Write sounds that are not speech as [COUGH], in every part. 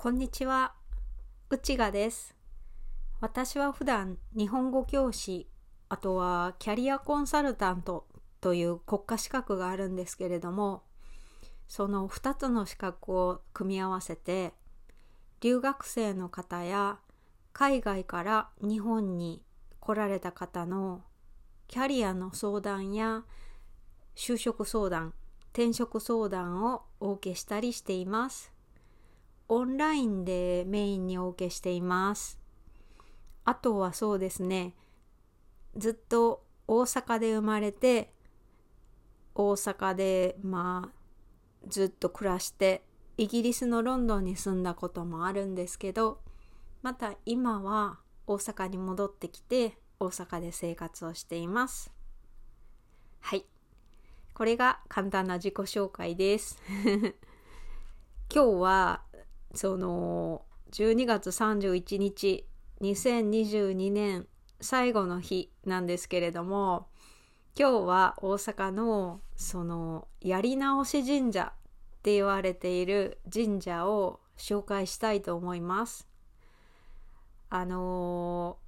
こんにちは、内賀です。私は普段日本語教師、あとはキャリアコンサルタントという国家資格があるんですけれども、その2つの資格を組み合わせて、留学生の方や海外から日本に来られた方のキャリアの相談や就職相談、転職相談をお受けしたりしています。オンラインでメインにお受けしています。あとはそうですね、ずっと大阪で生まれて、大阪でまあずっと暮らして、イギリスのロンドンに住んだこともあるんですけど、また今は大阪に戻ってきて、大阪で生活をしています。はい。これが簡単な自己紹介です。[LAUGHS] 今日はその12月31日2022年最後の日なんですけれども今日は大阪のそのやり直し神社って言われている神社を紹介したいと思います。あの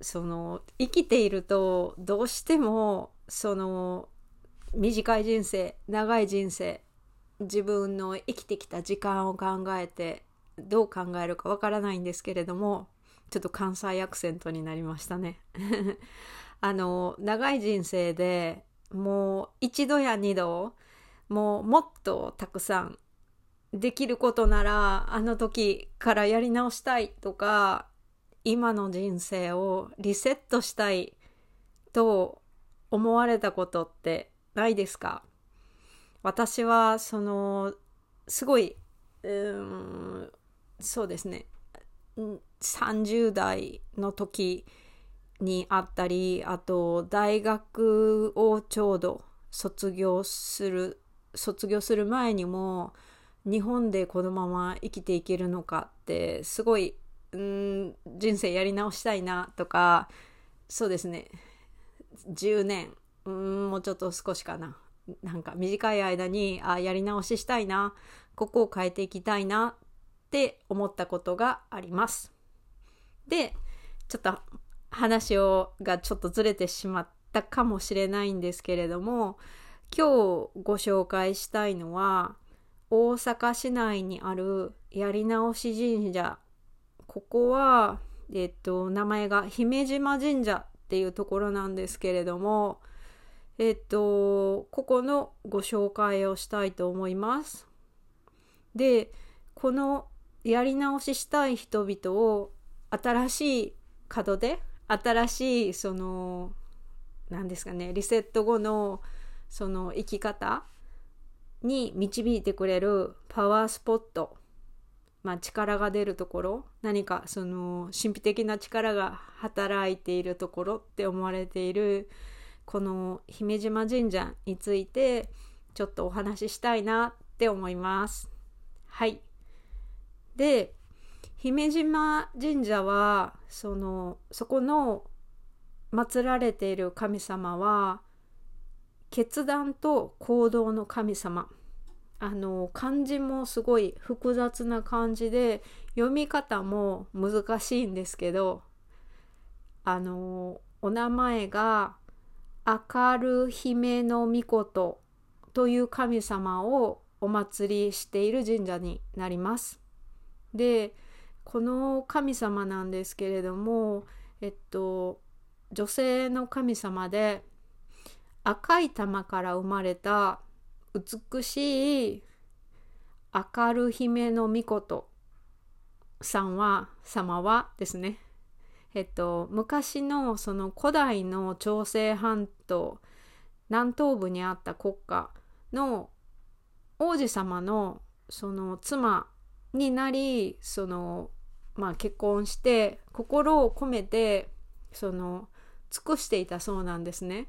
その生きているとどうしてもその短い人生長い人生自分の生きてきた時間を考えてどう考えるかわからないんですけれどもちょっと関西アクセントになりましたね。[LAUGHS] あの長い人生でもう一度や二度もうもっとたくさんできることならあの時からやり直したいとか今の人生をリセットしたいと思われたことってないですか？私はそのすごいうんそうですね。30代の時にあったりあと大学をちょうど卒業する卒業する前にも日本でこのまま生きていけるのかってすごいうん人生やり直したいなとかそうですね。10年うんもうちょっと少しかな。なんか短い間にあやり直ししたいなここを変えていきたいなって思ったことがあります。でちょっと話をがちょっとずれてしまったかもしれないんですけれども今日ご紹介したいのは大阪市内にあるやり直し神社ここは、えっと、名前が姫島神社っていうところなんですけれどもえっと、ここのご紹介をしたいと思います。で、このやり直ししたい人々を新しい門で、新しいその、何ですかね、リセット後のその生き方に導いてくれるパワースポット、まあ力が出るところ、何かその神秘的な力が働いているところって思われているこの姫島神社についてちょっとお話ししたいなって思います。はい。で、姫島神社は、その、そこの祀られている神様は、決断と行動の神様。あの、漢字もすごい複雑な漢字で、読み方も難しいんですけど、あの、お名前が、明る姫の御事という神様をお祭りしている神社になります。で、この神様なんですけれども、えっと、女性の神様で赤い玉から生まれた美しい明る姫の御事さんは、様はですね、えっと、昔のその古代の朝鮮半島南東部にあった国家の王子様のその妻になりそのまあ結婚して心を込めてその尽くしていたそうなんですね。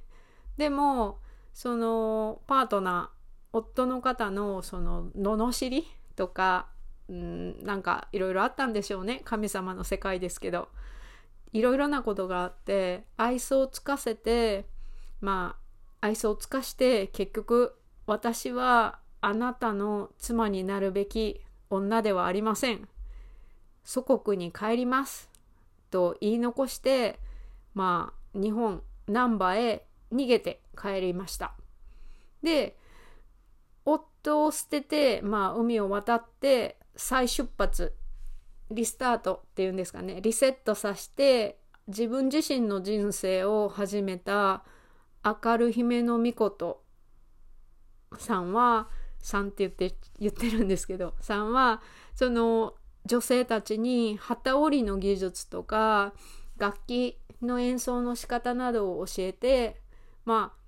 でもそのパートナー夫の方のその罵りとかうんなんかいろいろあったんでしょうね神様の世界ですけど。いろいろなことがあって愛想をつかせてまあ愛想をつかして結局私はあなたの妻になるべき女ではありません。祖国に帰ります。と言い残してまあ日本難波へ逃げて帰りました。で夫を捨てて、まあ、海を渡って再出発リスタートっていうんですかね。リセットさせて自分自身の人生を始めた明る姫の御事さんはさんって言って言ってるんですけどさんはその女性たちに機織りの技術とか楽器の演奏の仕方などを教えてまあ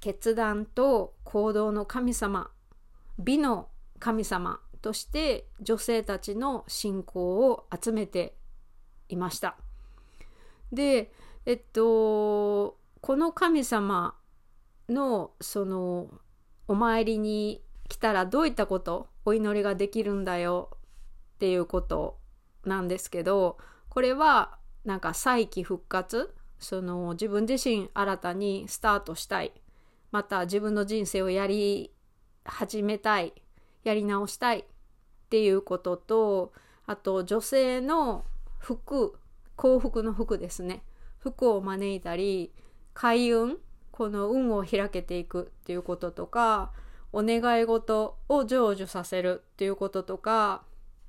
決断と行動の神様美の神様として女性たちの信仰を集めていました。でえっとこの神様のそのお参りに来たらどういったことお祈りができるんだよっていうことなんですけどこれはなんか再起復活その自分自身新たにスタートしたい。また自分の人生をやり始めたい。やり直したい。っていうこととあと女性の服幸福の服ですね服を招いたり開運この運を開けていくっていうこととかお願い事を成就させるっていうこととか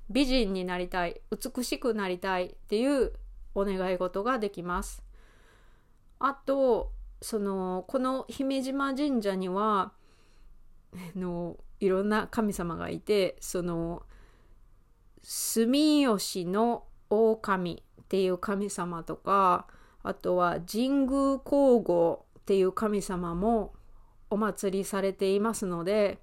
美人になりたい美しくなりたいっていうお願い事ができます。あとそのこの姫島神社にはのいろんな神様がいてその住吉の狼っていう神様とかあとは神宮皇后っていう神様もお祭りされていますので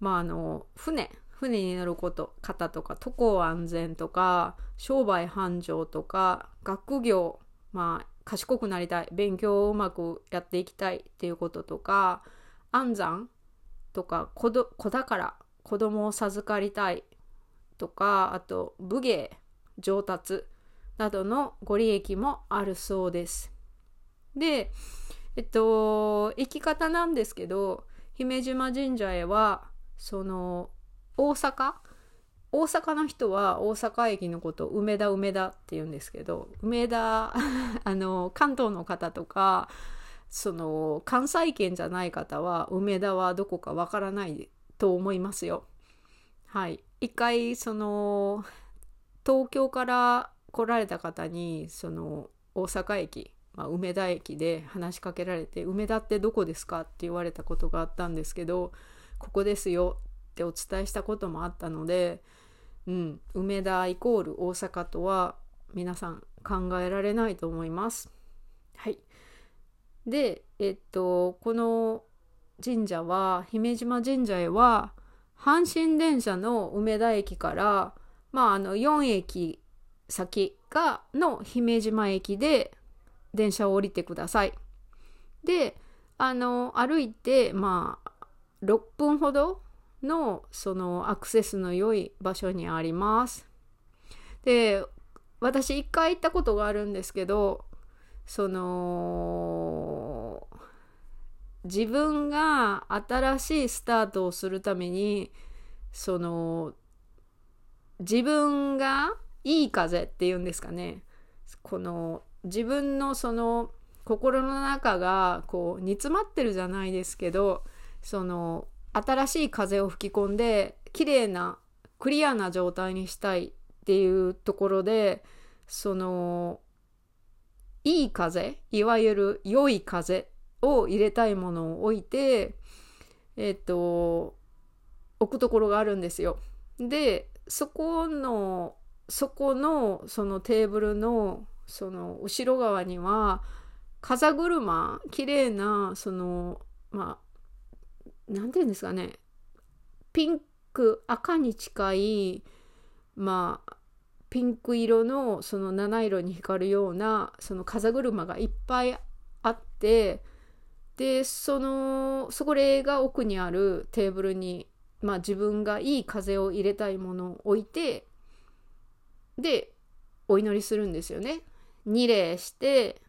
まああの船船に乗ること方とか渡航安全とか商売繁盛とか学業まあ賢くなりたい勉強をうまくやっていきたいっていうこととか安産とか子ど子宝子供を授かりたいとかあと武芸上達などのご利益もあるそうです。で、えっと、行き方なんですけど、姫島神社へは、その、大阪？大阪の人は大阪駅のことを梅田梅田って言うんですけど、梅田、[LAUGHS] あの、関東の方とか、その、関西圏じゃない方は、梅田はどこかわからないと思いますよ。はい。一回、その、東京から来られた方にその大阪駅、まあ、梅田駅で話しかけられて「梅田ってどこですか?」って言われたことがあったんですけど「ここですよ」ってお伝えしたこともあったので、うん、梅田イコール大阪とは皆さん考えられないと思います。はい、でえっとこの神社は姫島神社へは阪神電車の梅田駅からまああの4駅先がの姫島駅で電車を降りてください。であの歩いてまあ6分ほどのそのアクセスの良い場所にあります。で私一回行ったことがあるんですけどその自分が新しいスタートをするためにその自分がいい風っていうんですかね。この自分のその心の中がこう煮詰まってるじゃないですけどその新しい風を吹き込んで綺麗なクリアな状態にしたいっていうところでそのいい風いわゆる良い風を入れたいものを置いてえっ、と置くところがあるんですよ。でそこのそこのそのテーブルのその後ろ側には風車綺麗なそのまあ何て言うんですかねピンク赤に近いまあピンク色のその七色に光るようなその風車がいっぱいあってでそのそれが奥にあるテーブルに、まあ、自分がいい風を入れたいものを置いてでお祈りするんですよね。二礼して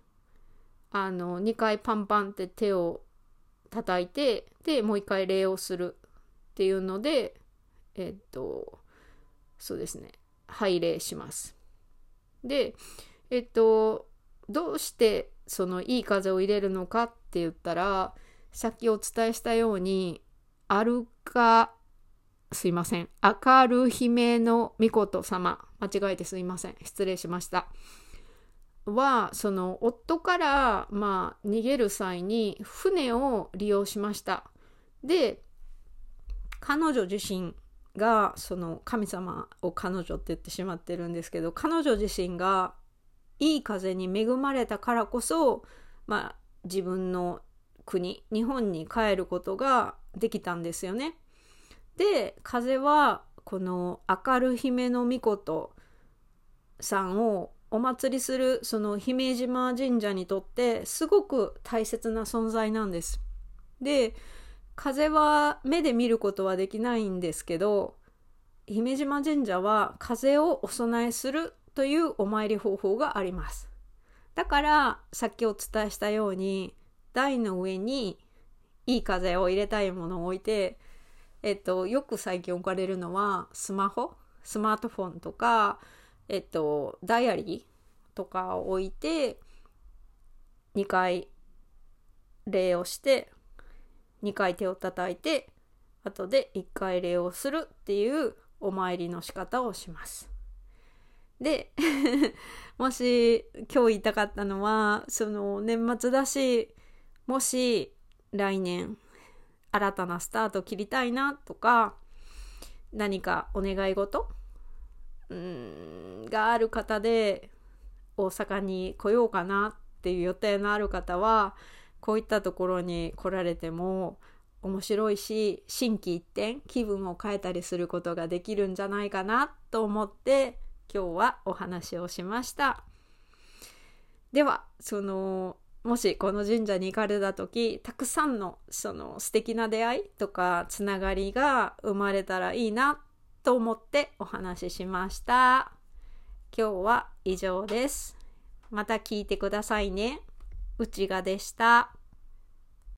あの2回パンパンって手を叩いてでもう一回礼をするっていうのでえっとそうですね拝礼します。で、えっと、どうしてそのいい風を入れるのかっって言ったら、さっきお伝えしたように、アルカ、すいません、明る姫の御事様、間違えてすいません、失礼しました。は、その夫から、まあ、逃げる際に船を利用しました。で、彼女自身がその神様を彼女って言ってしまってるんですけど彼女自身がいい風に恵まれたからこそ、まあ、自分の国日本に帰ることができたんですよね。で風はこの明る姫の御事さんをお祭りするその姫島神社にとってすごく大切な存在なんです。で風は目で見ることはできないんですけど姫島神社は風をお供えするというお参り方法がありますだからさっきお伝えしたように台の上にいい風を入れたいものを置いてえっとよく最近置かれるのはスマホスマートフォンとかえっとダイアリーとかを置いて2回礼をして2回手を叩いて後で1回礼をするっていうお参りの仕方をします。で [LAUGHS] もし今日言いたかったのはその年末だしもし来年新たなスタート切りたいなとか何かお願い事うんがある方で大阪に来ようかなっていう予定のある方はこういったところに来られても面白いし心機一転気分を変えたりすることができるんじゃないかなと思って今日はお話をしましたではそのもしこの神社に行かれた時たくさんのその素敵な出会いとかつながりが生まれたらいいなと思ってお話ししました今日は以上ですまた聞いてくださいね。内賀でした。